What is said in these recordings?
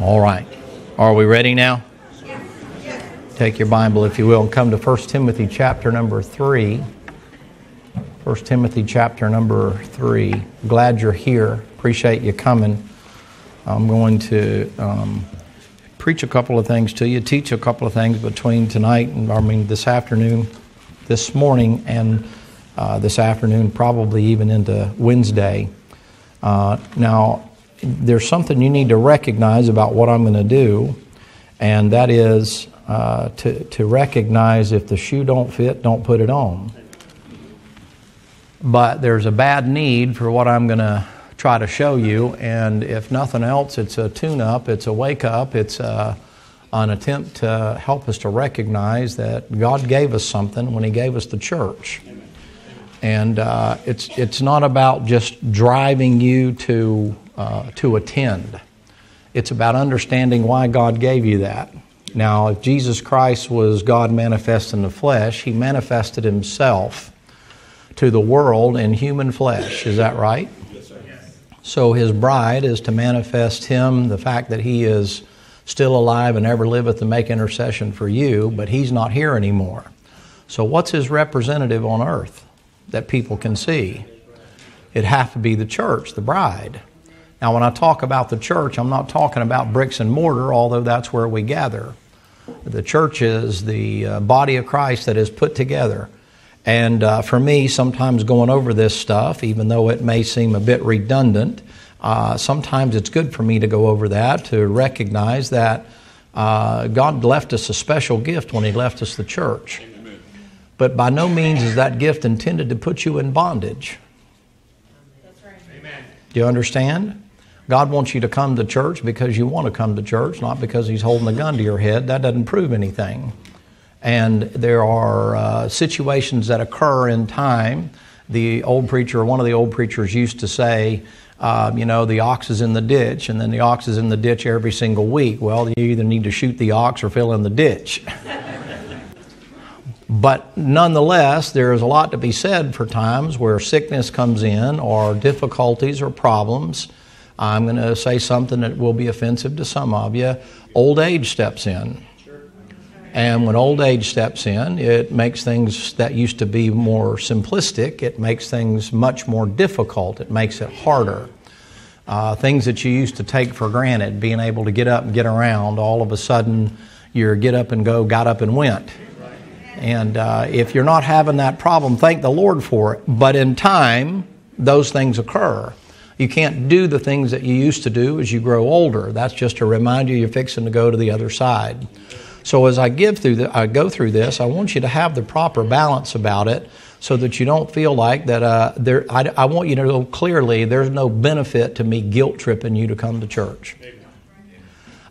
All right. Are we ready now? Take your Bible, if you will, and come to 1 Timothy chapter number 3. 1 Timothy chapter number 3. Glad you're here. Appreciate you coming. I'm going to um, preach a couple of things to you, teach a couple of things between tonight and, I mean, this afternoon, this morning, and uh, this afternoon, probably even into Wednesday. Uh, now, there's something you need to recognize about what I'm going to do, and that is uh, to, to recognize if the shoe don't fit, don't put it on. But there's a bad need for what I'm going to try to show you, and if nothing else, it's a tune up, it's a wake up, it's a, an attempt to help us to recognize that God gave us something when He gave us the church. And uh, it's, it's not about just driving you to, uh, to attend, it's about understanding why God gave you that. Now, if Jesus Christ was God manifest in the flesh, He manifested Himself to the world in human flesh. Is that right? Yes, sir. So His bride is to manifest Him, the fact that He is still alive and ever liveth to make intercession for you, but He's not here anymore. So, what's His representative on earth? that people can see. It has to be the church, the bride. Now, when I talk about the church, I'm not talking about bricks and mortar, although that's where we gather. The church is the uh, body of Christ that is put together. And uh, for me, sometimes going over this stuff, even though it may seem a bit redundant, uh, sometimes it's good for me to go over that to recognize that uh, God left us a special gift when He left us the church. But by no means is that gift intended to put you in bondage. That's right. Amen. Do you understand? God wants you to come to church because you want to come to church, not because He's holding a gun to your head. That doesn't prove anything. And there are uh, situations that occur in time. The old preacher, one of the old preachers used to say, uh, you know, the ox is in the ditch, and then the ox is in the ditch every single week. Well, you either need to shoot the ox or fill in the ditch. But nonetheless, there is a lot to be said for times where sickness comes in or difficulties or problems. I'm going to say something that will be offensive to some of you. Old age steps in. And when old age steps in, it makes things that used to be more simplistic, it makes things much more difficult. It makes it harder. Uh, things that you used to take for granted, being able to get up and get around, all of a sudden you're get up and go, got up and went. And uh, if you're not having that problem, thank the Lord for it. But in time, those things occur. You can't do the things that you used to do as you grow older. That's just to remind you you're fixing to go to the other side. So as I give through the, I go through this, I want you to have the proper balance about it, so that you don't feel like that. Uh, there, I, I, want you to know clearly there's no benefit to me guilt tripping you to come to church.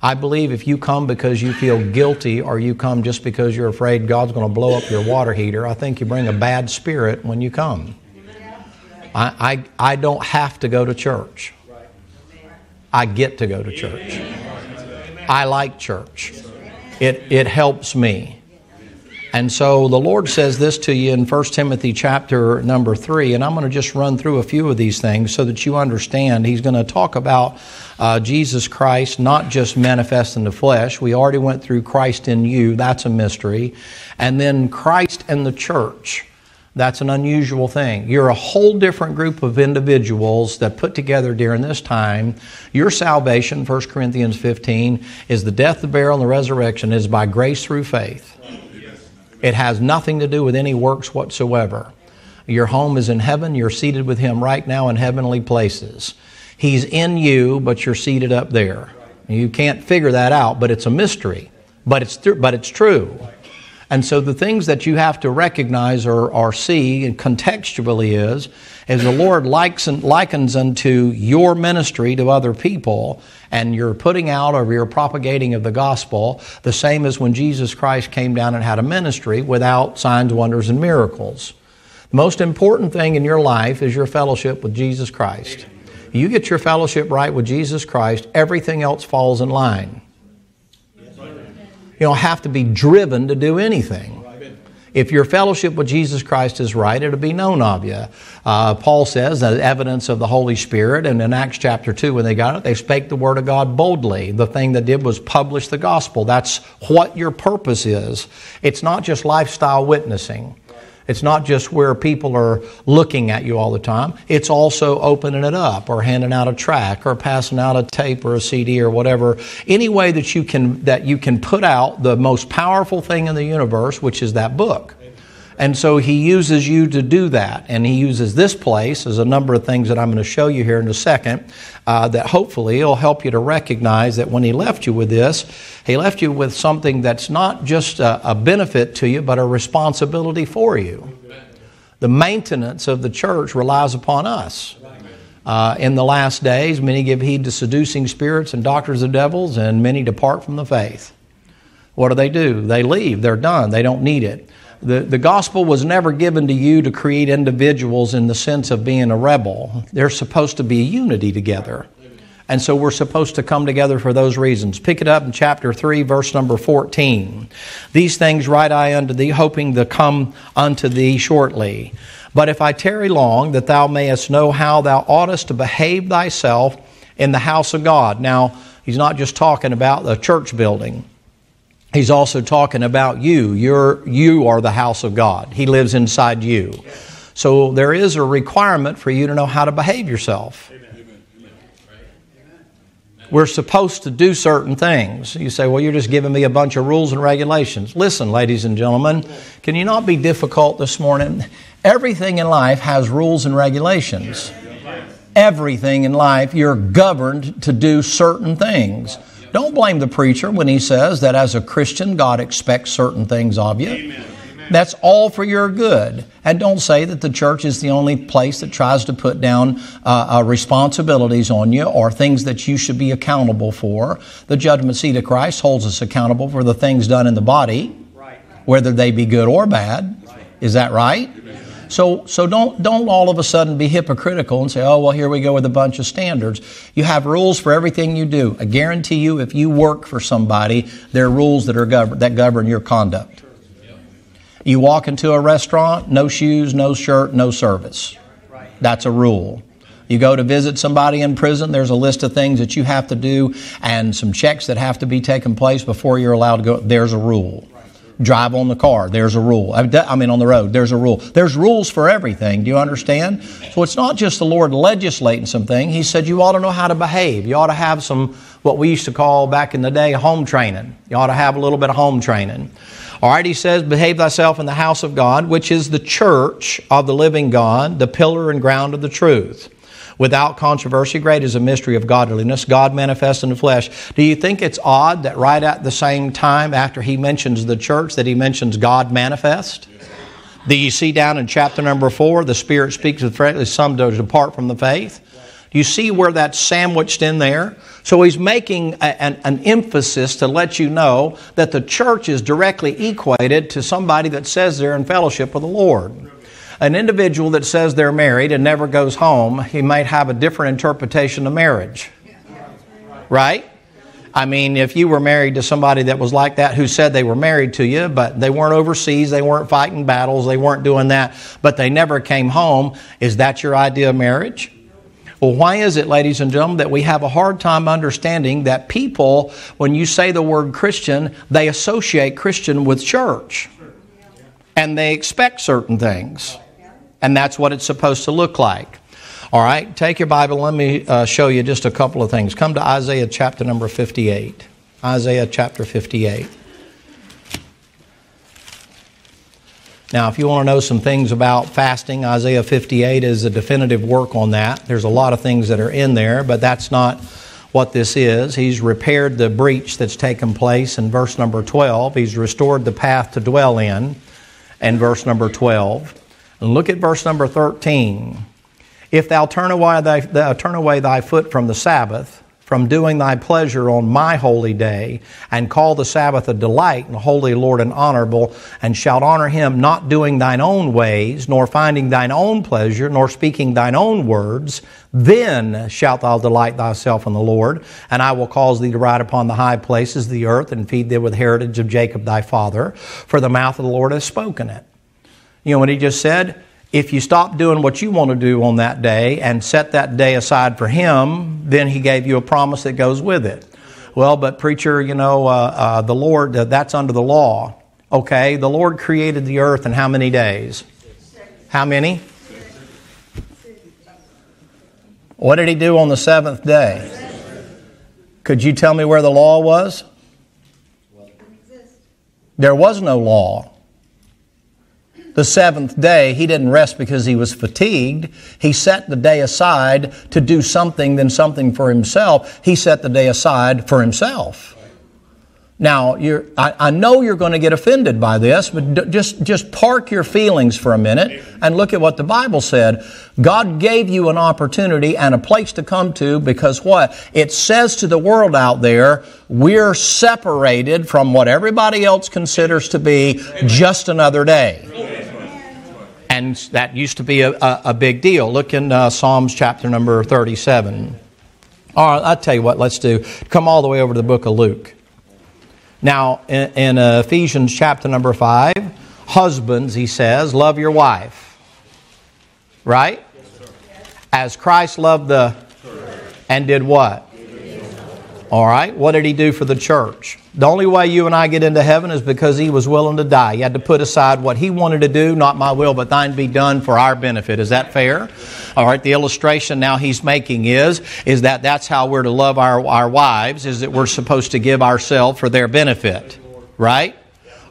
I believe if you come because you feel guilty or you come just because you're afraid God's going to blow up your water heater, I think you bring a bad spirit when you come. I, I, I don't have to go to church. I get to go to church. I like church. It, it helps me. And so the Lord says this to you in 1 Timothy chapter number 3, and I'm going to just run through a few of these things so that you understand. He's going to talk about uh, Jesus Christ, not just manifest in the flesh. We already went through Christ in you, that's a mystery. And then Christ and the church. That's an unusual thing. You're a whole different group of individuals that put together during this time. Your salvation, 1 Corinthians 15, is the death, the burial, and the resurrection is by grace through faith. It has nothing to do with any works whatsoever. Your home is in heaven. You're seated with Him right now in heavenly places. He's in you, but you're seated up there. You can't figure that out, but it's a mystery. But it's, th- but it's true. And so the things that you have to recognize or, or see and contextually is, is the Lord likes and likens unto your ministry to other people and your putting out or your propagating of the gospel, the same as when Jesus Christ came down and had a ministry without signs, wonders, and miracles. The most important thing in your life is your fellowship with Jesus Christ. You get your fellowship right with Jesus Christ, everything else falls in line. You don't have to be driven to do anything. If your fellowship with Jesus Christ is right, it'll be known of you. Uh, Paul says that evidence of the Holy Spirit, and in Acts chapter 2, when they got it, they spake the word of God boldly. The thing they did was publish the gospel. That's what your purpose is. It's not just lifestyle witnessing. It's not just where people are looking at you all the time. It's also opening it up or handing out a track or passing out a tape or a CD or whatever. Any way that you can that you can put out the most powerful thing in the universe, which is that book. And so he uses you to do that. And he uses this place as a number of things that I'm going to show you here in a second uh, that hopefully will help you to recognize that when he left you with this, he left you with something that's not just a, a benefit to you, but a responsibility for you. The maintenance of the church relies upon us. Uh, in the last days, many give heed to seducing spirits and doctors of devils, and many depart from the faith. What do they do? They leave. They're done. They don't need it. The, the gospel was never given to you to create individuals in the sense of being a rebel. They're supposed to be unity together. And so we're supposed to come together for those reasons. Pick it up in chapter 3, verse number 14. These things write I unto thee, hoping to come unto thee shortly. But if I tarry long, that thou mayest know how thou oughtest to behave thyself in the house of God. Now, he's not just talking about the church building. He's also talking about you. You're, you are the house of God. He lives inside you. So there is a requirement for you to know how to behave yourself. We're supposed to do certain things. You say, well, you're just giving me a bunch of rules and regulations. Listen, ladies and gentlemen, can you not be difficult this morning? Everything in life has rules and regulations. Everything in life, you're governed to do certain things. Don't blame the preacher when he says that as a Christian, God expects certain things of you. Amen. That's all for your good. And don't say that the church is the only place that tries to put down uh, uh, responsibilities on you or things that you should be accountable for. The judgment seat of Christ holds us accountable for the things done in the body, right. whether they be good or bad. Right. Is that right? So, so don't, don't all of a sudden be hypocritical and say, oh, well, here we go with a bunch of standards. You have rules for everything you do. I guarantee you, if you work for somebody, there are rules that, are govern, that govern your conduct. You walk into a restaurant, no shoes, no shirt, no service. That's a rule. You go to visit somebody in prison, there's a list of things that you have to do and some checks that have to be taken place before you're allowed to go. There's a rule drive on the car. There's a rule. I mean, on the road, there's a rule. There's rules for everything. Do you understand? So it's not just the Lord legislating something. He said you ought to know how to behave. You ought to have some, what we used to call back in the day, home training. You ought to have a little bit of home training. All right, he says, behave thyself in the house of God, which is the church of the living God, the pillar and ground of the truth without controversy. Great is a mystery of godliness, God manifest in the flesh. Do you think it's odd that right at the same time, after he mentions the church, that he mentions God manifest? Do you see down in chapter number four, the Spirit speaks with some to depart from the faith? Do you see where that's sandwiched in there? So he's making a, an, an, emphasis to let you know that the church is directly equated to somebody that says they're in fellowship with the Lord. An individual that says they're married and never goes home, he might have a different interpretation of marriage. Right? I mean, if you were married to somebody that was like that who said they were married to you, but they weren't overseas, they weren't fighting battles, they weren't doing that, but they never came home, is that your idea of marriage? Well, why is it, ladies and gentlemen, that we have a hard time understanding that people, when you say the word Christian, they associate Christian with church and they expect certain things? And that's what it's supposed to look like. All right, take your Bible. Let me uh, show you just a couple of things. Come to Isaiah chapter number 58. Isaiah chapter 58. Now, if you want to know some things about fasting, Isaiah 58 is a definitive work on that. There's a lot of things that are in there, but that's not what this is. He's repaired the breach that's taken place in verse number 12. He's restored the path to dwell in, in verse number 12. Look at verse number 13. If thou turn away thy, thou turn away thy foot from the Sabbath, from doing thy pleasure on my holy day, and call the Sabbath a delight, and holy Lord and honorable, and shalt honor him, not doing thine own ways, nor finding thine own pleasure, nor speaking thine own words, then shalt thou delight thyself in the Lord, and I will cause thee to ride upon the high places of the earth, and feed thee with heritage of Jacob thy father, for the mouth of the Lord has spoken it. You know what he just said? if you stop doing what you want to do on that day and set that day aside for Him, then He gave you a promise that goes with it. Well, but preacher, you know, uh, uh, the Lord, uh, that's under the law. Okay, the Lord created the earth in how many days? How many? What did He do on the seventh day? Could you tell me where the law was? There was no law the seventh day, he didn't rest because he was fatigued. He set the day aside to do something, then something for himself. He set the day aside for himself. Now, I, I, know you're going to get offended by this, but d- just, just park your feelings for a minute and look at what the Bible said. God gave you an opportunity and a place to come to because what? It says to the world out there, we're separated from what everybody else considers to be just another day. And that used to be a, a, a big deal. Look in uh, Psalms chapter number 37. All right, I'll tell you what, let's do. Come all the way over to the book of Luke. Now, in, in uh, Ephesians chapter number 5, husbands, he says, love your wife. Right? Yes, As Christ loved the. And did what? All right? What did he do for the church? The only way you and I get into heaven is because he was willing to die. He had to put aside what he wanted to do, not my will, but thine be done for our benefit. Is that fair? All right, the illustration now he's making is, is that that's how we're to love our, our wives, is that we're supposed to give ourselves for their benefit. Right?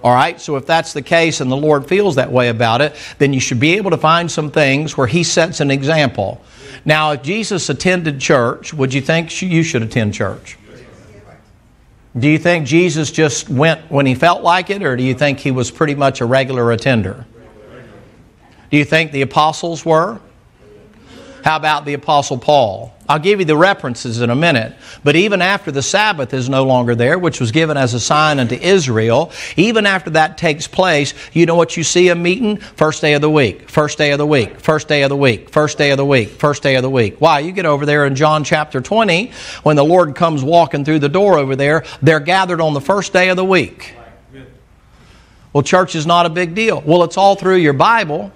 All right, so if that's the case and the Lord feels that way about it, then you should be able to find some things where He sets an example. Now, if Jesus attended church, would you think you should attend church? Do you think Jesus just went when he felt like it, or do you think he was pretty much a regular attender? Do you think the apostles were? How about the Apostle Paul? I'll give you the references in a minute. But even after the Sabbath is no longer there, which was given as a sign unto Israel, even after that takes place, you know what you see a meeting? First day of the week, first day of the week, first day of the week, first day of the week, first day of the week. Why? You get over there in John chapter 20, when the Lord comes walking through the door over there, they're gathered on the first day of the week. Well, church is not a big deal. Well, it's all through your Bible.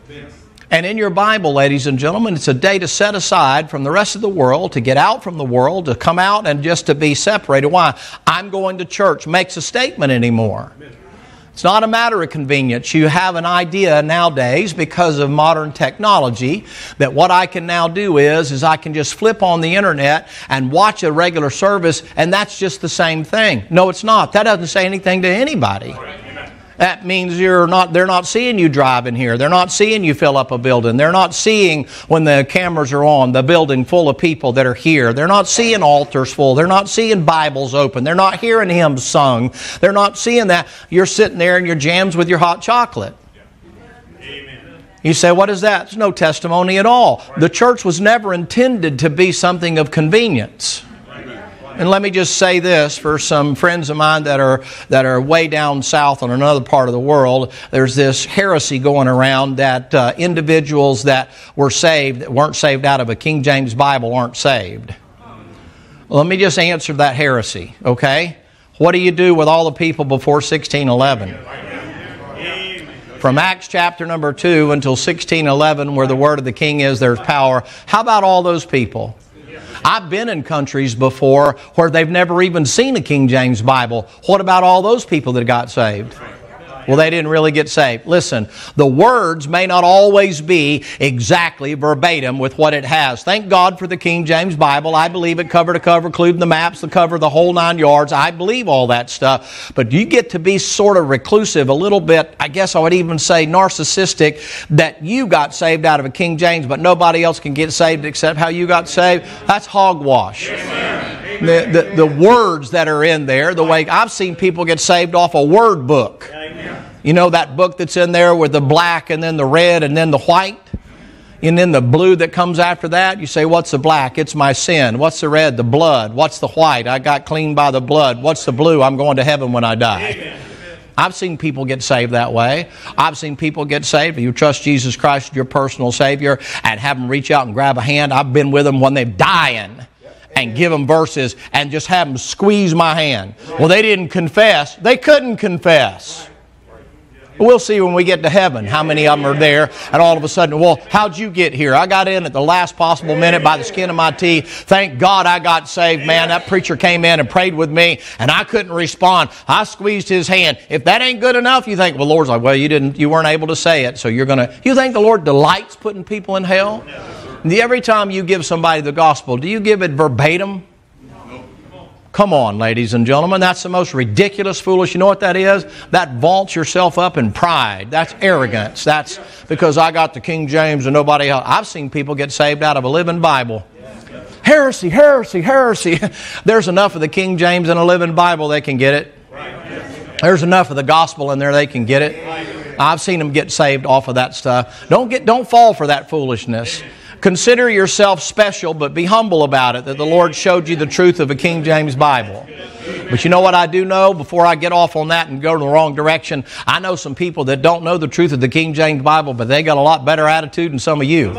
And in your Bible, ladies and gentlemen, it's a day to set aside from the rest of the world, to get out from the world, to come out and just to be separated. Why? I'm going to church makes a statement anymore. It's not a matter of convenience. You have an idea nowadays because of modern technology that what I can now do is is I can just flip on the internet and watch a regular service and that's just the same thing. No, it's not. That doesn't say anything to anybody. That means you're not, they're not seeing you driving here. They're not seeing you fill up a building. They're not seeing when the cameras are on the building full of people that are here. They're not seeing altars full. They're not seeing Bibles open. They're not hearing hymns sung. They're not seeing that. You're sitting there in your jams with your hot chocolate. You say, what is that? There's no testimony at all. The church was never intended to be something of convenience. And let me just say this for some friends of mine that are, that are way down south in another part of the world, there's this heresy going around that uh, individuals that were saved, that weren't saved out of a King James Bible, aren't saved. Well, let me just answer that heresy, okay? What do you do with all the people before 1611? From Acts chapter number 2 until 1611, where the word of the king is, there's power. How about all those people? I've been in countries before where they've never even seen a King James Bible. What about all those people that got saved? Well, they didn't really get saved. Listen, the words may not always be exactly verbatim with what it has. Thank God for the King James Bible. I believe it cover to cover, including the maps, the cover, the whole nine yards. I believe all that stuff. But you get to be sort of reclusive, a little bit, I guess I would even say narcissistic, that you got saved out of a King James, but nobody else can get saved except how you got saved. That's hogwash. The, the, the words that are in there, the way I've seen people get saved off a word book. You know that book that's in there with the black and then the red and then the white? And then the blue that comes after that, you say, What's the black? It's my sin. What's the red? The blood. What's the white? I got clean by the blood. What's the blue? I'm going to heaven when I die. Amen. I've seen people get saved that way. I've seen people get saved. You trust Jesus Christ as your personal Savior and have them reach out and grab a hand, I've been with them when they're dying and give them verses and just have them squeeze my hand. Well, they didn't confess. They couldn't confess. We'll see when we get to heaven how many of them are there. And all of a sudden, well, how'd you get here? I got in at the last possible minute by the skin of my teeth. Thank God I got saved, man. That preacher came in and prayed with me, and I couldn't respond. I squeezed his hand. If that ain't good enough, you think, well, Lord's like, well, you didn't, you weren't able to say it, so you're gonna. You think the Lord delights putting people in hell? Every time you give somebody the gospel, do you give it verbatim? Come on, ladies and gentlemen, that's the most ridiculous, foolish. You know what that is? That vaults yourself up in pride. That's arrogance. That's because I got the King James and nobody else. I've seen people get saved out of a living Bible. Heresy, heresy, heresy. There's enough of the King James and a living Bible, they can get it. There's enough of the gospel in there, they can get it. I've seen them get saved off of that stuff. Don't get, don't fall for that foolishness. Consider yourself special, but be humble about it that the Lord showed you the truth of a King James Bible. But you know what I do know before I get off on that and go in the wrong direction? I know some people that don't know the truth of the King James Bible, but they got a lot better attitude than some of you.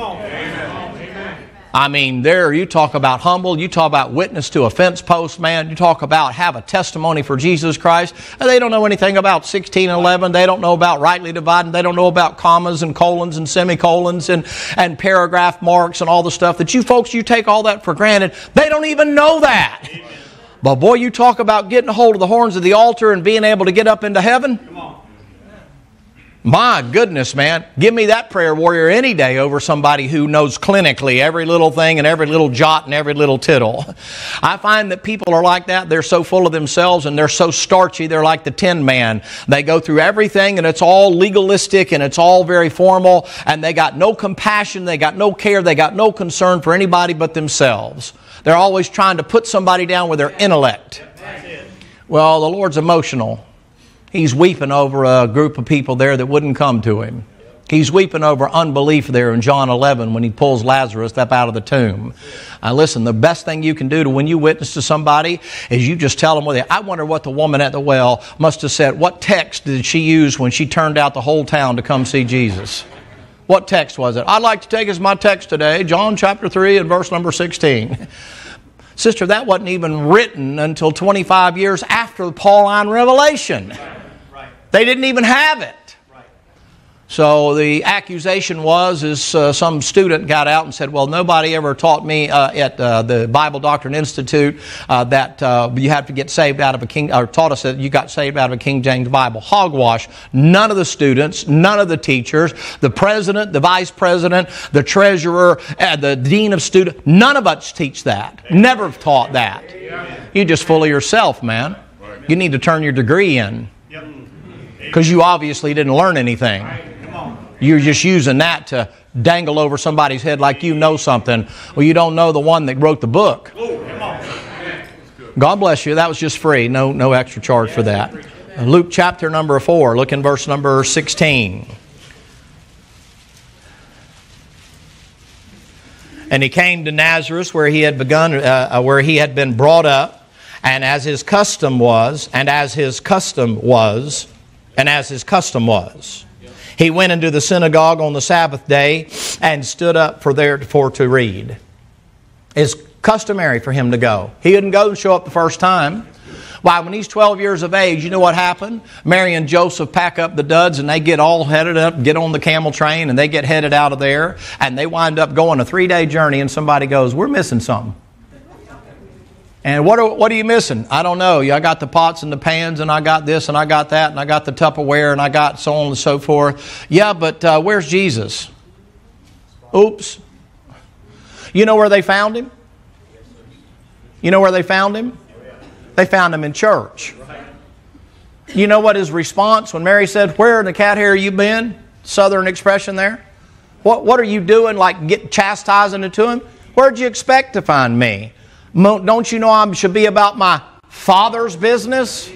I mean, there you talk about humble, you talk about witness to a fence post, man. You talk about have a testimony for Jesus Christ. And they don't know anything about 1611. They don't know about rightly dividing. They don't know about commas and colons and semicolons and, and paragraph marks and all the stuff that you folks, you take all that for granted. They don't even know that. But boy, you talk about getting a hold of the horns of the altar and being able to get up into heaven. My goodness, man. Give me that prayer warrior any day over somebody who knows clinically every little thing and every little jot and every little tittle. I find that people are like that. They're so full of themselves and they're so starchy. They're like the tin man. They go through everything and it's all legalistic and it's all very formal and they got no compassion. They got no care. They got no concern for anybody but themselves. They're always trying to put somebody down with their intellect. Well, the Lord's emotional. He's weeping over a group of people there that wouldn't come to him. He's weeping over unbelief there in John 11 when he pulls Lazarus up out of the tomb. Uh, listen, the best thing you can do to when you witness to somebody is you just tell them they, I wonder what the woman at the well must have said. What text did she use when she turned out the whole town to come see Jesus? What text was it? I'd like to take as my text today, John chapter 3 and verse number 16. Sister, that wasn't even written until 25 years after the Pauline revelation. They didn't even have it. So the accusation was, is uh, some student got out and said, "Well, nobody ever taught me uh, at uh, the Bible Doctrine Institute uh, that uh, you have to get saved out of a king, or taught us that you got saved out of a King James Bible." Hogwash. None of the students, none of the teachers, the president, the vice president, the treasurer, uh, the dean of students, none of us teach that. Never taught that. You're just full of yourself, man. You need to turn your degree in because you obviously didn't learn anything. You're just using that to dangle over somebody's head like you know something. Well, you don't know the one that wrote the book. God bless you. That was just free. No, no extra charge for that. Luke chapter number 4, look in verse number 16. And he came to Nazareth where he had begun, uh, uh where he had been brought up, and as his custom was, and as his custom was, and as his custom was. He went into the synagogue on the Sabbath day and stood up for there for to read. It's customary for him to go. He didn't go and show up the first time. Why, when he's 12 years of age, you know what happened? Mary and Joseph pack up the duds and they get all headed up, get on the camel train, and they get headed out of there. And they wind up going a three day journey, and somebody goes, We're missing something. And what are, what are you missing? I don't know. I got the pots and the pans, and I got this, and I got that, and I got the Tupperware, and I got so on and so forth. Yeah, but uh, where's Jesus? Oops. You know where they found him? You know where they found him? They found him in church. You know what his response when Mary said, Where in the cat hair you been? Southern expression there. What, what are you doing? Like get chastising it to him? Where'd you expect to find me? Don't you know I should be about my Father's business?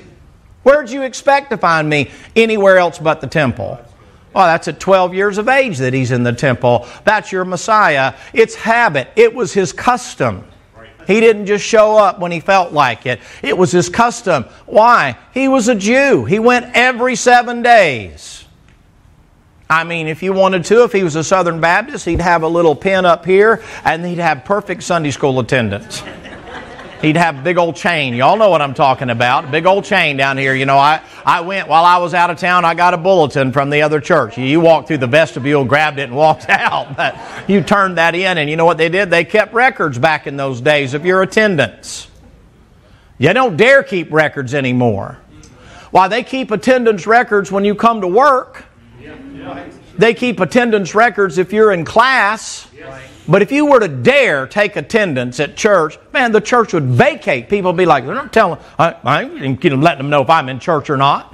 Where'd you expect to find me anywhere else but the temple? Well, that's at 12 years of age that he's in the temple. That's your Messiah. It's habit, it was his custom. He didn't just show up when he felt like it. It was his custom. Why? He was a Jew. He went every seven days. I mean, if you wanted to, if he was a Southern Baptist, he'd have a little pin up here and he'd have perfect Sunday school attendance. He'd have big old chain. Y'all know what I'm talking about. Big old chain down here. You know, I, I went while I was out of town, I got a bulletin from the other church. You walked through the vestibule, grabbed it, and walked out. But you turned that in, and you know what they did? They kept records back in those days of your attendance. You don't dare keep records anymore. Why, they keep attendance records when you come to work. They keep attendance records if you're in class. But if you were to dare take attendance at church, man, the church would vacate. People would be like, they're not telling, I, I ain't letting them know if I'm in church or not.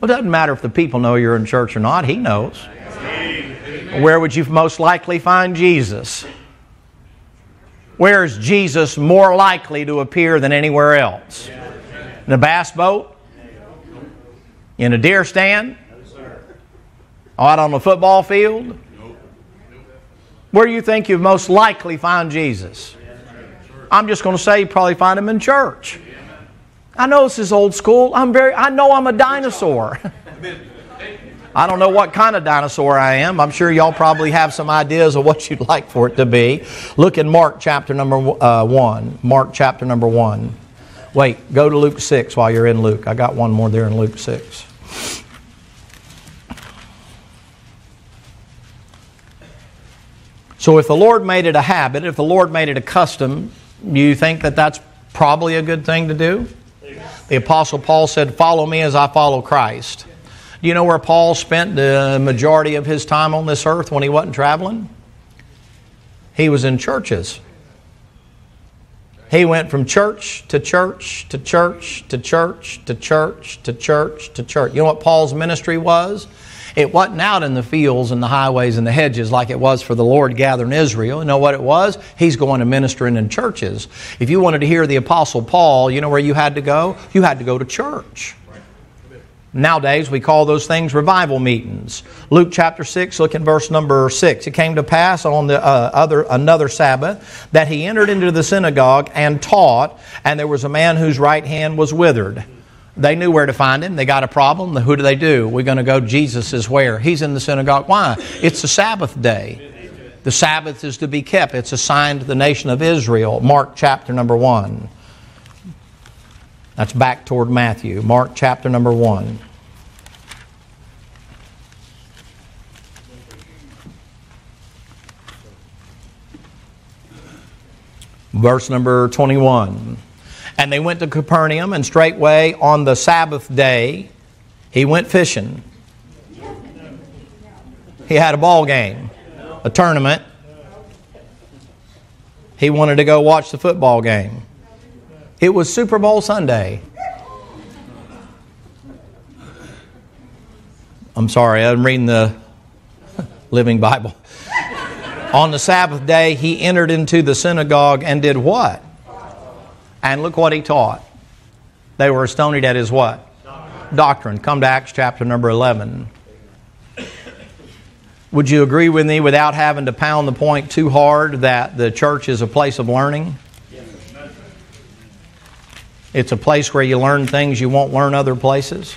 Well, it doesn't matter if the people know you're in church or not. He knows. Where would you most likely find Jesus? Where is Jesus more likely to appear than anywhere else? In a bass boat? In a deer stand? Out on the football field? Where do you think you most likely find Jesus? I'm just going to say you probably find him in church. I know this is old school. I'm very I know I'm a dinosaur. I don't know what kind of dinosaur I am. I'm sure y'all probably have some ideas of what you'd like for it to be. Look in Mark chapter number uh, 1. Mark chapter number 1. Wait, go to Luke 6 while you're in Luke. I got one more there in Luke 6. So if the Lord made it a habit, if the Lord made it a custom, do you think that that's probably a good thing to do? The Apostle Paul said, Follow me as I follow Christ. Do you know where Paul spent the majority of his time on this earth when he wasn't traveling? He was in churches. He went from church to church to church to church to church to church to church. You know what Paul's ministry was? It wasn't out in the fields and the highways and the hedges like it was for the Lord gathering Israel. You know what it was? He's going to ministering in churches. If you wanted to hear the Apostle Paul, you know where you had to go? You had to go to church. Nowadays, we call those things revival meetings. Luke chapter 6, look in verse number 6. It came to pass on the uh, other another Sabbath that he entered into the synagogue and taught, and there was a man whose right hand was withered. They knew where to find him. They got a problem. Who do they do? We're going to go, Jesus is where? He's in the synagogue. Why? It's the Sabbath day. The Sabbath is to be kept. It's assigned to the nation of Israel. Mark chapter number 1. That's back toward Matthew. Mark chapter number 1. Verse number 21. And they went to Capernaum, and straightway on the Sabbath day, he went fishing. He had a ball game, a tournament. He wanted to go watch the football game. It was Super Bowl Sunday. I'm sorry, I'm reading the Living Bible. On the Sabbath day, he entered into the synagogue and did what? And look what he taught. They were astonished at his what? Doctrine. Doctrine. Come to Acts chapter number 11. Would you agree with me without having to pound the point too hard that the church is a place of learning? It's a place where you learn things you won't learn other places.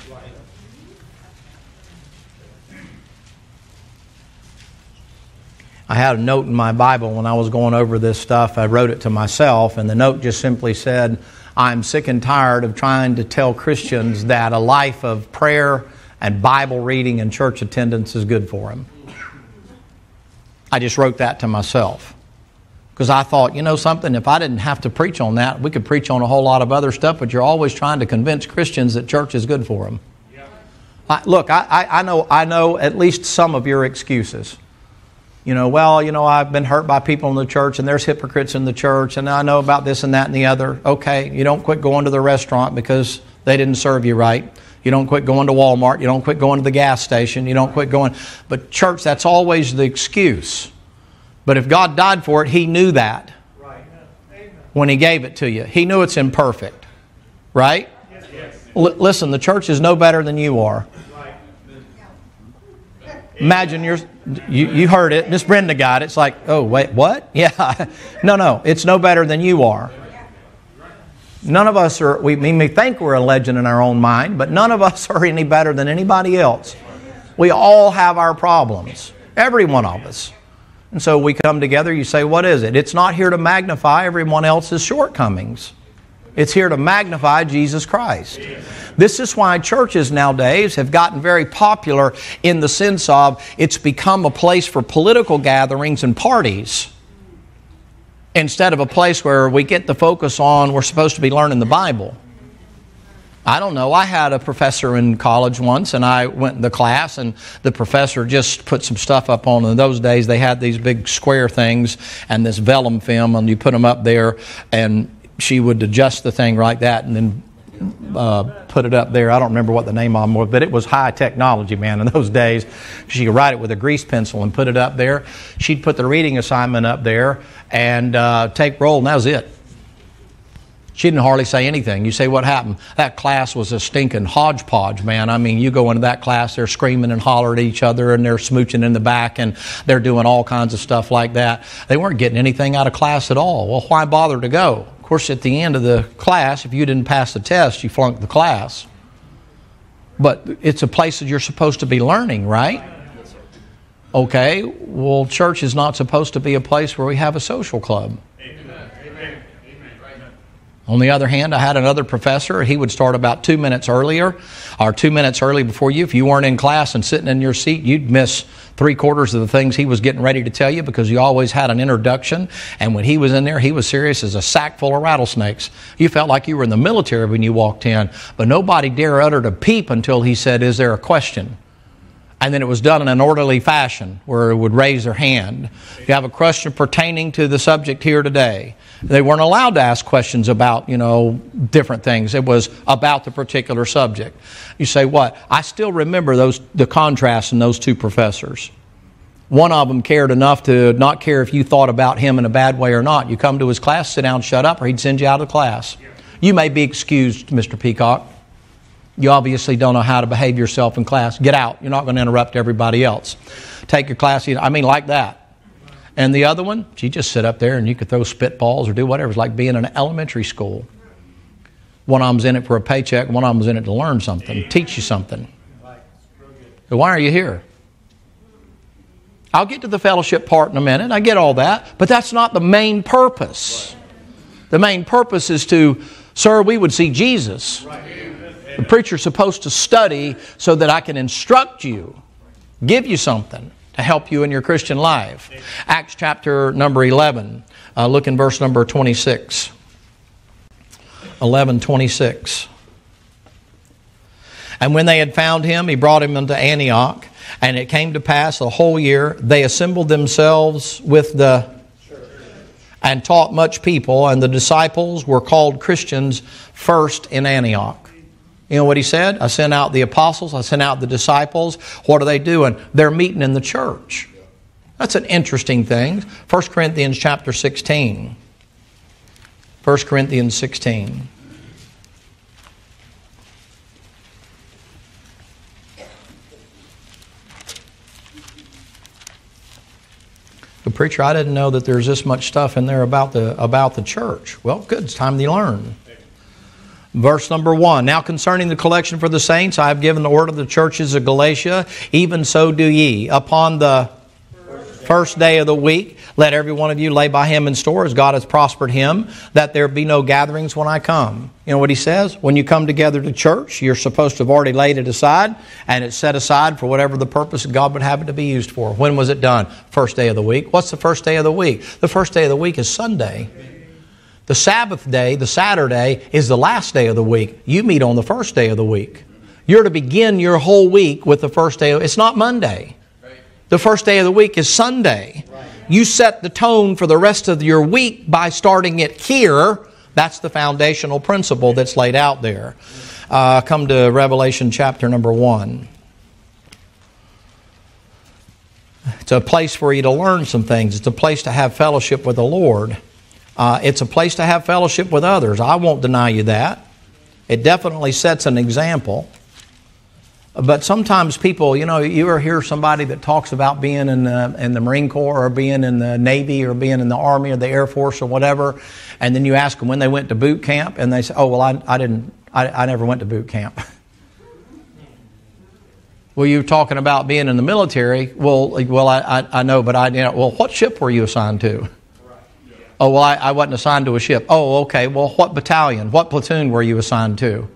I had a note in my Bible when I was going over this stuff. I wrote it to myself, and the note just simply said, I'm sick and tired of trying to tell Christians that a life of prayer and Bible reading and church attendance is good for them. I just wrote that to myself. Because I thought, you know something, if I didn't have to preach on that, we could preach on a whole lot of other stuff, but you're always trying to convince Christians that church is good for them. Yeah. I, look, I, I, know, I know at least some of your excuses you know, well, you know, I've been hurt by people in the church and there's hypocrites in the church and I know about this and that and the other. Okay, you don't quit going to the restaurant because they didn't serve you right. You don't quit going to Walmart. You don't quit going to the gas station. You don't quit going. But church, that's always the excuse. But if God died for it, He knew that right. when He gave it to you. He knew it's imperfect, right? L- listen, the church is no better than you are. Imagine you're, you, you heard it. Miss Brenda got it. It's like, oh, wait, what? Yeah. no, no, it's no better than you are. None of us are, we, we think we're a legend in our own mind, but none of us are any better than anybody else. We all have our problems, every one of us. And so we come together, you say, What is it? It's not here to magnify everyone else's shortcomings. It's here to magnify Jesus Christ. This is why churches nowadays have gotten very popular in the sense of it's become a place for political gatherings and parties instead of a place where we get the focus on we're supposed to be learning the Bible. I don't know. I had a professor in college once, and I went in the class, and the professor just put some stuff up on. In those days, they had these big square things and this vellum film, and you put them up there, and she would adjust the thing like that, and then uh, put it up there. I don't remember what the name of them was, but it was high technology, man, in those days. She could write it with a grease pencil and put it up there. She'd put the reading assignment up there and uh, take roll, and that was it. She didn't hardly say anything. You say, what happened? That class was a stinking hodgepodge, man. I mean, you go into that class, they're screaming and hollering at each other and they're smooching in the back and they're doing all kinds of stuff like that. They weren't getting anything out of class at all. Well, why bother to go? Of course, at the end of the class, if you didn't pass the test, you flunked the class. But it's a place that you're supposed to be learning, right? Okay, well, church is not supposed to be a place where we have a social club. On the other hand, I had another professor. He would start about two minutes earlier, or two minutes early before you. If you weren't in class and sitting in your seat, you'd miss three quarters of the things he was getting ready to tell you because you always had an introduction. And when he was in there, he was serious as a sack full of rattlesnakes. You felt like you were in the military when you walked in, but nobody dare uttered a peep until he said, Is there a question? And then it was done in an orderly fashion where it would raise their hand. If you have a question pertaining to the subject here today, they weren't allowed to ask questions about, you know, different things. It was about the particular subject. You say, what? I still remember those the contrast in those two professors. One of them cared enough to not care if you thought about him in a bad way or not. You come to his class, sit down, shut up, or he'd send you out of class. You may be excused, Mr. Peacock. You obviously don't know how to behave yourself in class. Get out. You're not going to interrupt everybody else. Take your class. I mean, like that. And the other one, she just sit up there and you could throw spitballs or do whatever. It's like being in an elementary school. One of them's in it for a paycheck, one of them's in it to learn something, teach you something. So why are you here? I'll get to the fellowship part in a minute. I get all that. But that's not the main purpose. The main purpose is to, sir, we would see Jesus. The preacher's supposed to study so that I can instruct you, give you something to help you in your Christian life. Acts chapter number 11. Uh, look in verse number 26. 11 26. And when they had found him, he brought him unto Antioch. And it came to pass the whole year they assembled themselves with the and taught much people, and the disciples were called Christians first in Antioch. You know what he said? I sent out the apostles, I sent out the disciples. What are they doing? They're meeting in the church. That's an interesting thing. 1 Corinthians chapter 16. 1 Corinthians 16. The preacher, I didn't know that there's this much stuff in there about the about the church. Well, good. It's time to learn. Verse number one. Now concerning the collection for the saints, I have given the word of the churches of Galatia, even so do ye. Upon the first day of the week, let every one of you lay by him in store as God has prospered him, that there be no gatherings when I come. You know what he says? When you come together to church, you're supposed to have already laid it aside, and it's set aside for whatever the purpose God would have it to be used for. When was it done? First day of the week. What's the first day of the week? The first day of the week is Sunday. The Sabbath day, the Saturday, is the last day of the week. You meet on the first day of the week. You're to begin your whole week with the first day. Of, it's not Monday. The first day of the week is Sunday. You set the tone for the rest of your week by starting it here. That's the foundational principle that's laid out there. Uh, come to Revelation chapter number 1. It's a place for you to learn some things. It's a place to have fellowship with the Lord. Uh, it's a place to have fellowship with others. I won't deny you that. It definitely sets an example. But sometimes people, you know, you ever hear somebody that talks about being in the, in the Marine Corps or being in the Navy or being in the Army or the Air Force or whatever, and then you ask them when they went to boot camp, and they say, "Oh, well, I, I didn't, I, I never went to boot camp." well, you're talking about being in the military. Well, well, I, I, I know, but I, you know, well, what ship were you assigned to? Oh, well, I, I wasn't assigned to a ship. Oh, okay. Well, what battalion, what platoon were you assigned to?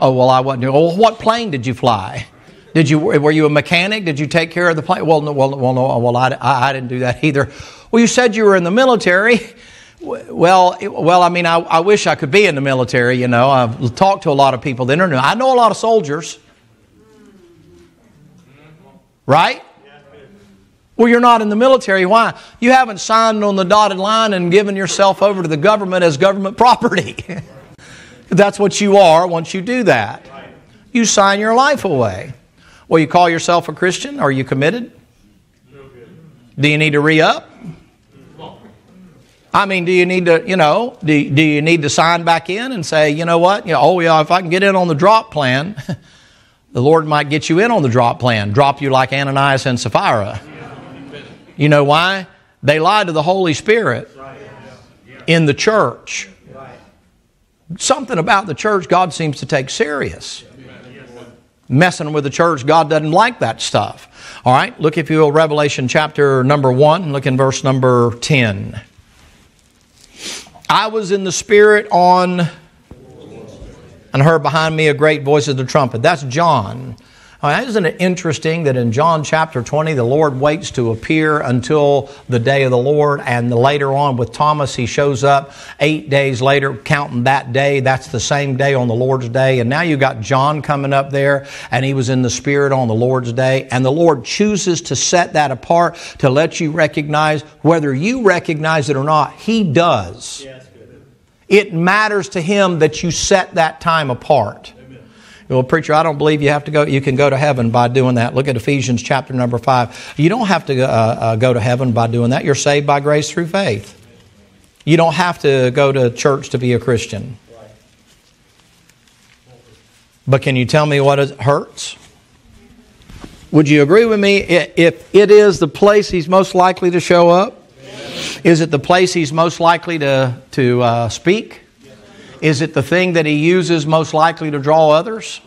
Oh, well, I wasn't. Oh, what plane did you fly? Did you were you a mechanic? Did you take care of the plane? Well, no, well, well, no, well, I, I didn't do that either. Well, you said you were in the military. Well, well, I mean, I, I wish I could be in the military. You know, I've talked to a lot of people that are. I know a lot of soldiers, right? Well, you're not in the military. Why? You haven't signed on the dotted line and given yourself over to the government as government property. That's what you are once you do that. You sign your life away. Well, you call yourself a Christian? Are you committed? Do you need to re up? I mean, do you need to, you know, do, do you need to sign back in and say, you know what? You know, oh, yeah, if I can get in on the drop plan, the Lord might get you in on the drop plan, drop you like Ananias and Sapphira. You know why? They lied to the Holy Spirit in the church something about the church God seems to take serious. Messing with the church, God doesn't like that stuff. All right, look if you will, Revelation chapter number 1, look in verse number 10. I was in the Spirit on and heard behind me a great voice of the trumpet. That's John. Uh, isn't it interesting that in John chapter 20, the Lord waits to appear until the day of the Lord, and later on with Thomas, he shows up eight days later, counting that day. That's the same day on the Lord's day. And now you got John coming up there, and he was in the Spirit on the Lord's day. And the Lord chooses to set that apart to let you recognize whether you recognize it or not. He does. It matters to Him that you set that time apart. Well, preacher, I don't believe you have to go. You can go to heaven by doing that. Look at Ephesians chapter number five. You don't have to uh, uh, go to heaven by doing that. You're saved by grace through faith. You don't have to go to church to be a Christian. But can you tell me what it hurts? Would you agree with me if it is the place he's most likely to show up? Is it the place he's most likely to, to uh, speak? Is it the thing that he uses most likely to draw others?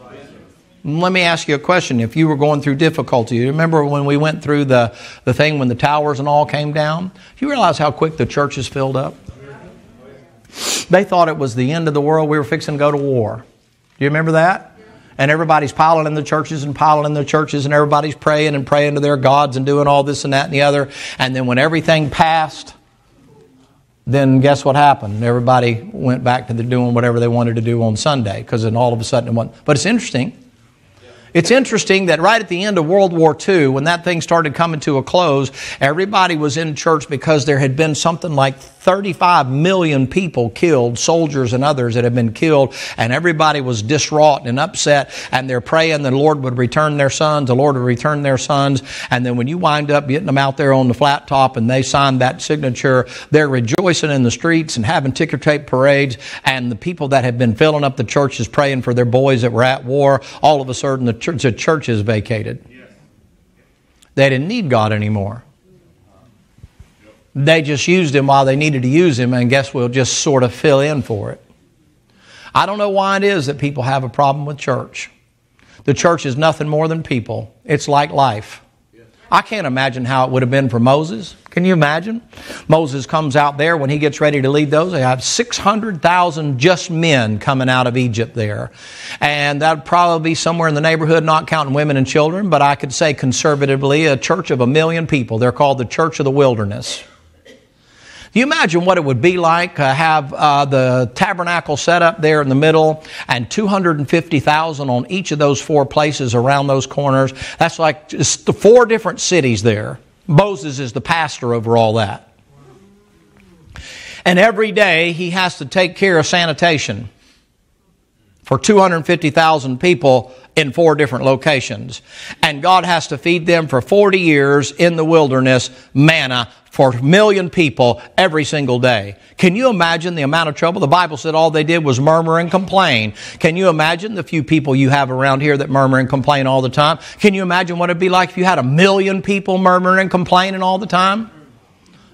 Let me ask you a question. If you were going through difficulty, you remember when we went through the, the thing when the towers and all came down? Do you realize how quick the churches filled up? They thought it was the end of the world. We were fixing to go to war. Do you remember that? And everybody's piling in the churches and piling in the churches, and everybody's praying and praying to their gods and doing all this and that and the other. And then when everything passed, then guess what happened? Everybody went back to the doing whatever they wanted to do on Sunday because then all of a sudden it went. But it's interesting. It's interesting that right at the end of World War II, when that thing started coming to a close, everybody was in church because there had been something like 35 million people killed, soldiers and others that had been killed, and everybody was distraught and upset, and they're praying the Lord would return their sons, the Lord would return their sons, and then when you wind up getting them out there on the flat top and they sign that signature, they're rejoicing in the streets and having ticker tape parades, and the people that had been filling up the churches praying for their boys that were at war, all of a sudden the church, the church is vacated. They didn't need God anymore. They just used him while they needed to use him, and guess we'll just sort of fill in for it. I don't know why it is that people have a problem with church. The church is nothing more than people, it's like life. I can't imagine how it would have been for Moses. Can you imagine? Moses comes out there when he gets ready to lead those. They have 600,000 just men coming out of Egypt there. And that would probably be somewhere in the neighborhood, not counting women and children, but I could say conservatively a church of a million people. They're called the Church of the Wilderness. Do you imagine what it would be like to have uh, the tabernacle set up there in the middle and 250,000 on each of those four places around those corners? That's like the four different cities there. Moses is the pastor over all that. And every day he has to take care of sanitation for 250,000 people in four different locations. And God has to feed them for 40 years in the wilderness manna for a million people every single day. Can you imagine the amount of trouble? The Bible said all they did was murmur and complain. Can you imagine the few people you have around here that murmur and complain all the time? Can you imagine what it'd be like if you had a million people murmuring and complaining all the time?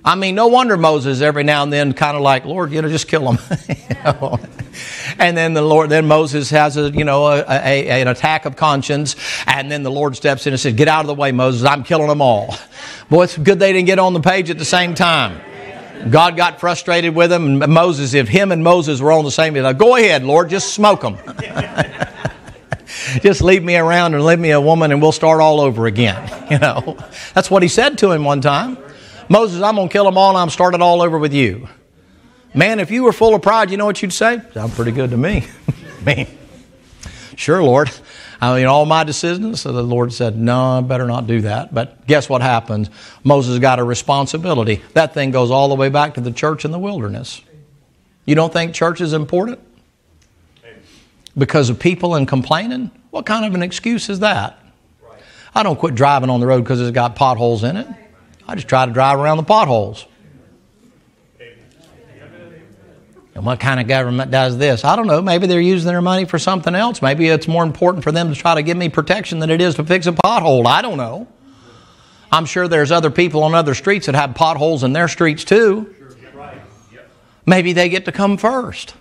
I mean, no wonder Moses every now and then kind of like, Lord, you know, just kill them. you know? And then the Lord, then Moses has a, you know, a, a, an attack of conscience. And then the Lord steps in and says, get out of the way, Moses. I'm killing them all. Boy, it's good they didn't get on the page at the same time. God got frustrated with them. And Moses, if him and Moses were on the same, he'd go ahead, Lord, just smoke them. just leave me around and leave me a woman and we'll start all over again. You know, that's what he said to him one time. Moses, I'm going to kill them all and I'm starting all over with you. Man, if you were full of pride, you know what you'd say? Sounds pretty good to me. me. Sure, Lord. I mean, all my decisions. So the Lord said, No, I better not do that. But guess what happens? Moses got a responsibility. That thing goes all the way back to the church in the wilderness. You don't think church is important? Because of people and complaining? What kind of an excuse is that? I don't quit driving on the road because it's got potholes in it. I just try to drive around the potholes. And what kind of government does this? I don't know. Maybe they're using their money for something else. Maybe it's more important for them to try to give me protection than it is to fix a pothole. I don't know. I'm sure there's other people on other streets that have potholes in their streets too. Maybe they get to come first.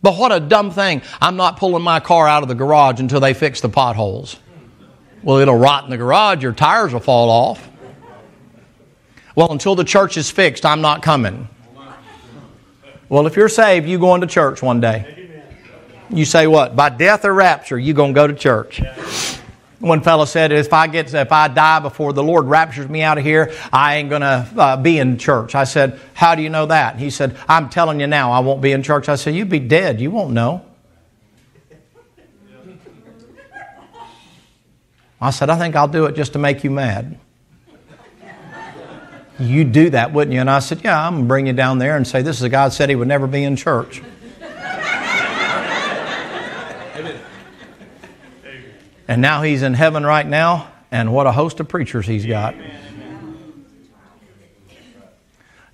But what a dumb thing. I'm not pulling my car out of the garage until they fix the potholes. Well, it'll rot in the garage, your tires will fall off. Well, until the church is fixed, I'm not coming. Well, if you're saved, you going to church one day. You say what? By death or rapture, you going to go to church. One fellow said, "If I get, if I die before the Lord raptures me out of here, I ain't gonna uh, be in church." I said, "How do you know that?" He said, "I'm telling you now, I won't be in church." I said, "You'd be dead. You won't know." I said, "I think I'll do it just to make you mad." You'd do that, wouldn't you? And I said, Yeah, I'm going to bring you down there and say, This is a guy said he would never be in church. and now he's in heaven right now, and what a host of preachers he's got.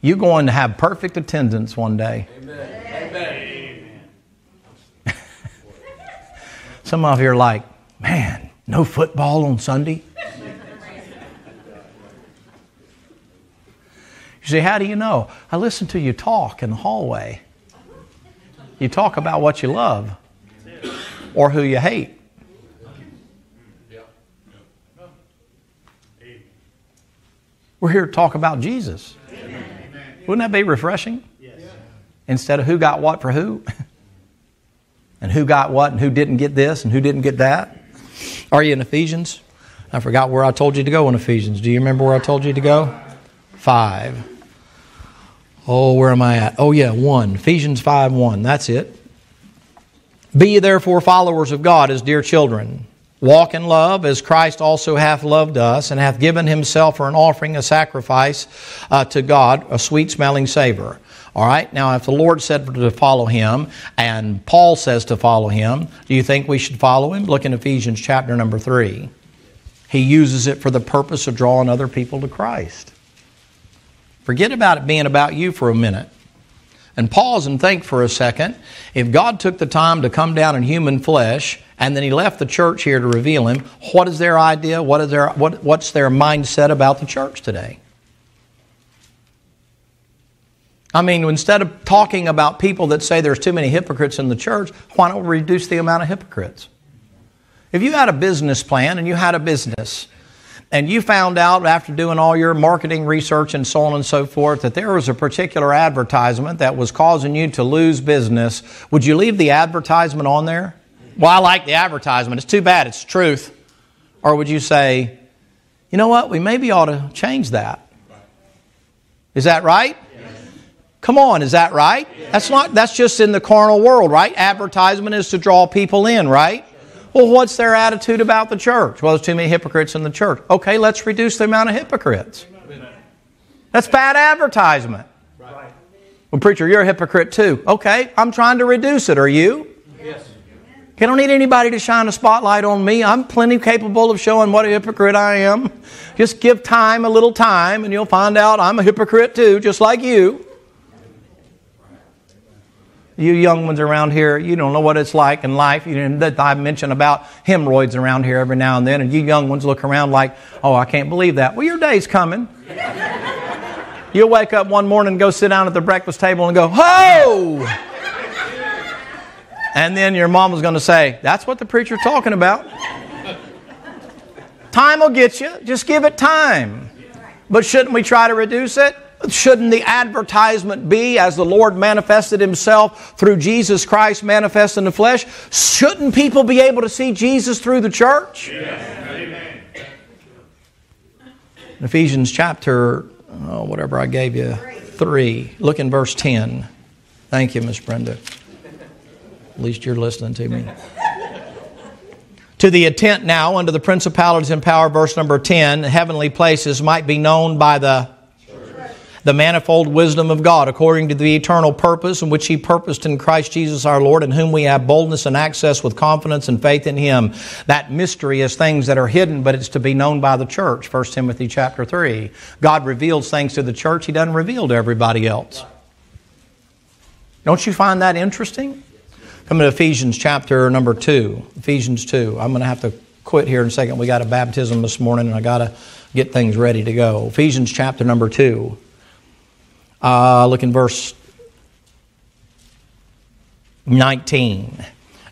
You're going to have perfect attendance one day. Amen. Some of you are like, Man, no football on Sunday? You say, How do you know? I listen to you talk in the hallway. You talk about what you love or who you hate. We're here to talk about Jesus. Wouldn't that be refreshing? Instead of who got what for who? and who got what and who didn't get this and who didn't get that? Are you in Ephesians? I forgot where I told you to go in Ephesians. Do you remember where I told you to go? Five. Oh, where am I at? Oh, yeah, 1. Ephesians 5 1. That's it. Be ye therefore followers of God as dear children. Walk in love as Christ also hath loved us and hath given himself for an offering, a sacrifice uh, to God, a sweet smelling savor. All right, now if the Lord said to follow him and Paul says to follow him, do you think we should follow him? Look in Ephesians chapter number 3. He uses it for the purpose of drawing other people to Christ. Forget about it being about you for a minute. And pause and think for a second. If God took the time to come down in human flesh and then He left the church here to reveal Him, what is their idea? What is their, what, what's their mindset about the church today? I mean, instead of talking about people that say there's too many hypocrites in the church, why don't we reduce the amount of hypocrites? If you had a business plan and you had a business and you found out after doing all your marketing research and so on and so forth that there was a particular advertisement that was causing you to lose business, would you leave the advertisement on there? Well, I like the advertisement. It's too bad. It's truth. Or would you say, you know what? We maybe ought to change that. Is that right? Come on, is that right? That's not that's just in the carnal world, right? Advertisement is to draw people in, right? Well, what's their attitude about the church? Well, there's too many hypocrites in the church. Okay, let's reduce the amount of hypocrites. That's bad advertisement. Well, preacher, you're a hypocrite too. Okay, I'm trying to reduce it. Are you? Yes. You don't need anybody to shine a spotlight on me. I'm plenty capable of showing what a hypocrite I am. Just give time a little time, and you'll find out I'm a hypocrite too, just like you. You young ones around here, you don't know what it's like in life. You know, that I mention about hemorrhoids around here every now and then, and you young ones look around like, oh, I can't believe that. Well, your day's coming. You'll wake up one morning and go sit down at the breakfast table and go, ho! And then your mom was going to say, That's what the preacher's talking about. Time will get you. Just give it time. But shouldn't we try to reduce it? Shouldn't the advertisement be as the Lord manifested Himself through Jesus Christ manifest in the flesh? Shouldn't people be able to see Jesus through the church? Yes. Ephesians chapter, oh, whatever I gave you, 3. Look in verse 10. Thank you, Miss Brenda. At least you're listening to me. to the intent now, under the principalities and power, verse number 10, heavenly places might be known by the the manifold wisdom of God, according to the eternal purpose in which He purposed in Christ Jesus our Lord, in whom we have boldness and access with confidence and faith in Him. That mystery is things that are hidden, but it's to be known by the church. 1 Timothy chapter 3. God reveals things to the church He doesn't reveal to everybody else. Don't you find that interesting? Come to Ephesians chapter number 2. Ephesians 2. I'm going to have to quit here in a second. We got a baptism this morning and I got to get things ready to go. Ephesians chapter number 2. Uh, look in verse 19.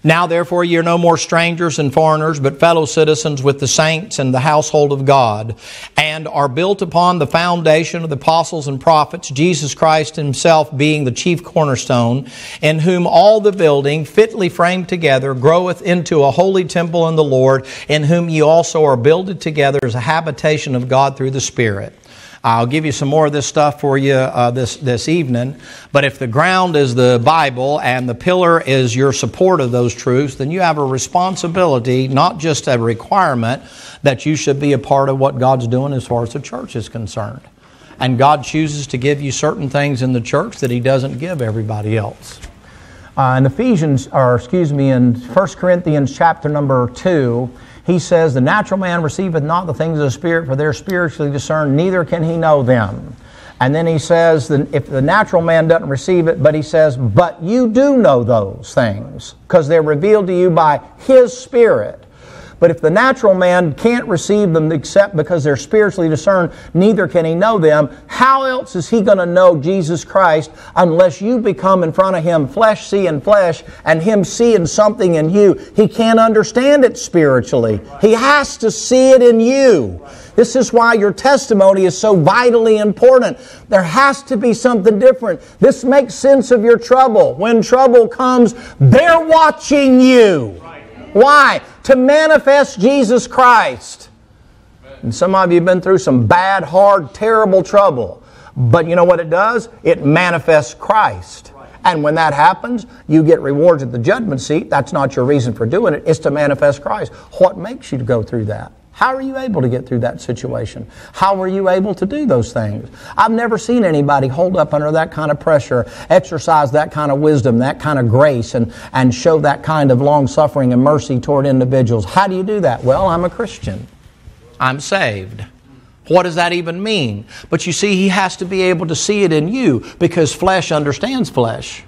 Now, therefore, ye are no more strangers and foreigners, but fellow citizens with the saints and the household of God, and are built upon the foundation of the apostles and prophets, Jesus Christ himself being the chief cornerstone, in whom all the building, fitly framed together, groweth into a holy temple in the Lord, in whom ye also are builded together as a habitation of God through the Spirit. I'll give you some more of this stuff for you uh, this, this evening. But if the ground is the Bible and the pillar is your support of those truths, then you have a responsibility, not just a requirement, that you should be a part of what God's doing as far as the church is concerned. And God chooses to give you certain things in the church that He doesn't give everybody else. Uh, in Ephesians, or excuse me, in 1 Corinthians chapter number 2, he says, The natural man receiveth not the things of the Spirit, for they're spiritually discerned, neither can he know them. And then he says, if the natural man doesn't receive it, but he says, But you do know those things, because they're revealed to you by his Spirit. But if the natural man can't receive them except because they're spiritually discerned, neither can he know them. How else is he going to know Jesus Christ unless you become in front of him flesh seeing flesh and him seeing something in you? He can't understand it spiritually. He has to see it in you. This is why your testimony is so vitally important. There has to be something different. This makes sense of your trouble. When trouble comes, they're watching you. Why? To manifest Jesus Christ. And some of you have been through some bad, hard, terrible trouble. But you know what it does? It manifests Christ. And when that happens, you get rewards at the judgment seat. That's not your reason for doing it, it's to manifest Christ. What makes you go through that? How are you able to get through that situation? How are you able to do those things? I've never seen anybody hold up under that kind of pressure, exercise that kind of wisdom, that kind of grace, and, and show that kind of long suffering and mercy toward individuals. How do you do that? Well, I'm a Christian. I'm saved. What does that even mean? But you see, he has to be able to see it in you because flesh understands flesh.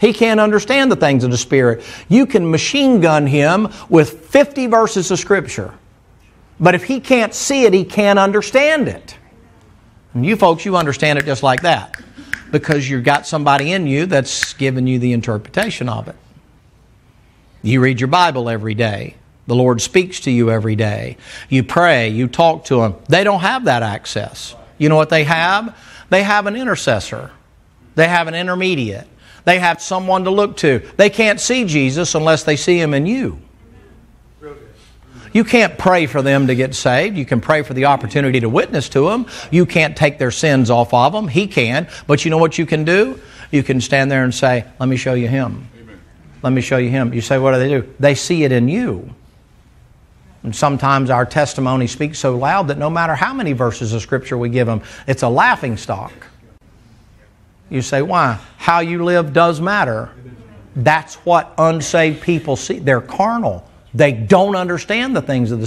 He can't understand the things of the Spirit. You can machine gun him with 50 verses of Scripture. But if he can't see it, he can't understand it. And you folks, you understand it just like that because you've got somebody in you that's giving you the interpretation of it. You read your Bible every day. The Lord speaks to you every day. You pray, you talk to Him. They don't have that access. You know what they have? They have an intercessor, they have an intermediate, they have someone to look to. They can't see Jesus unless they see Him in you. You can't pray for them to get saved. You can pray for the opportunity to witness to them. You can't take their sins off of them. He can. But you know what you can do? You can stand there and say, Let me show you Him. Amen. Let me show you Him. You say, What do they do? They see it in you. And sometimes our testimony speaks so loud that no matter how many verses of Scripture we give them, it's a laughing stock. You say, Why? How you live does matter. That's what unsaved people see. They're carnal. They don't understand the things of the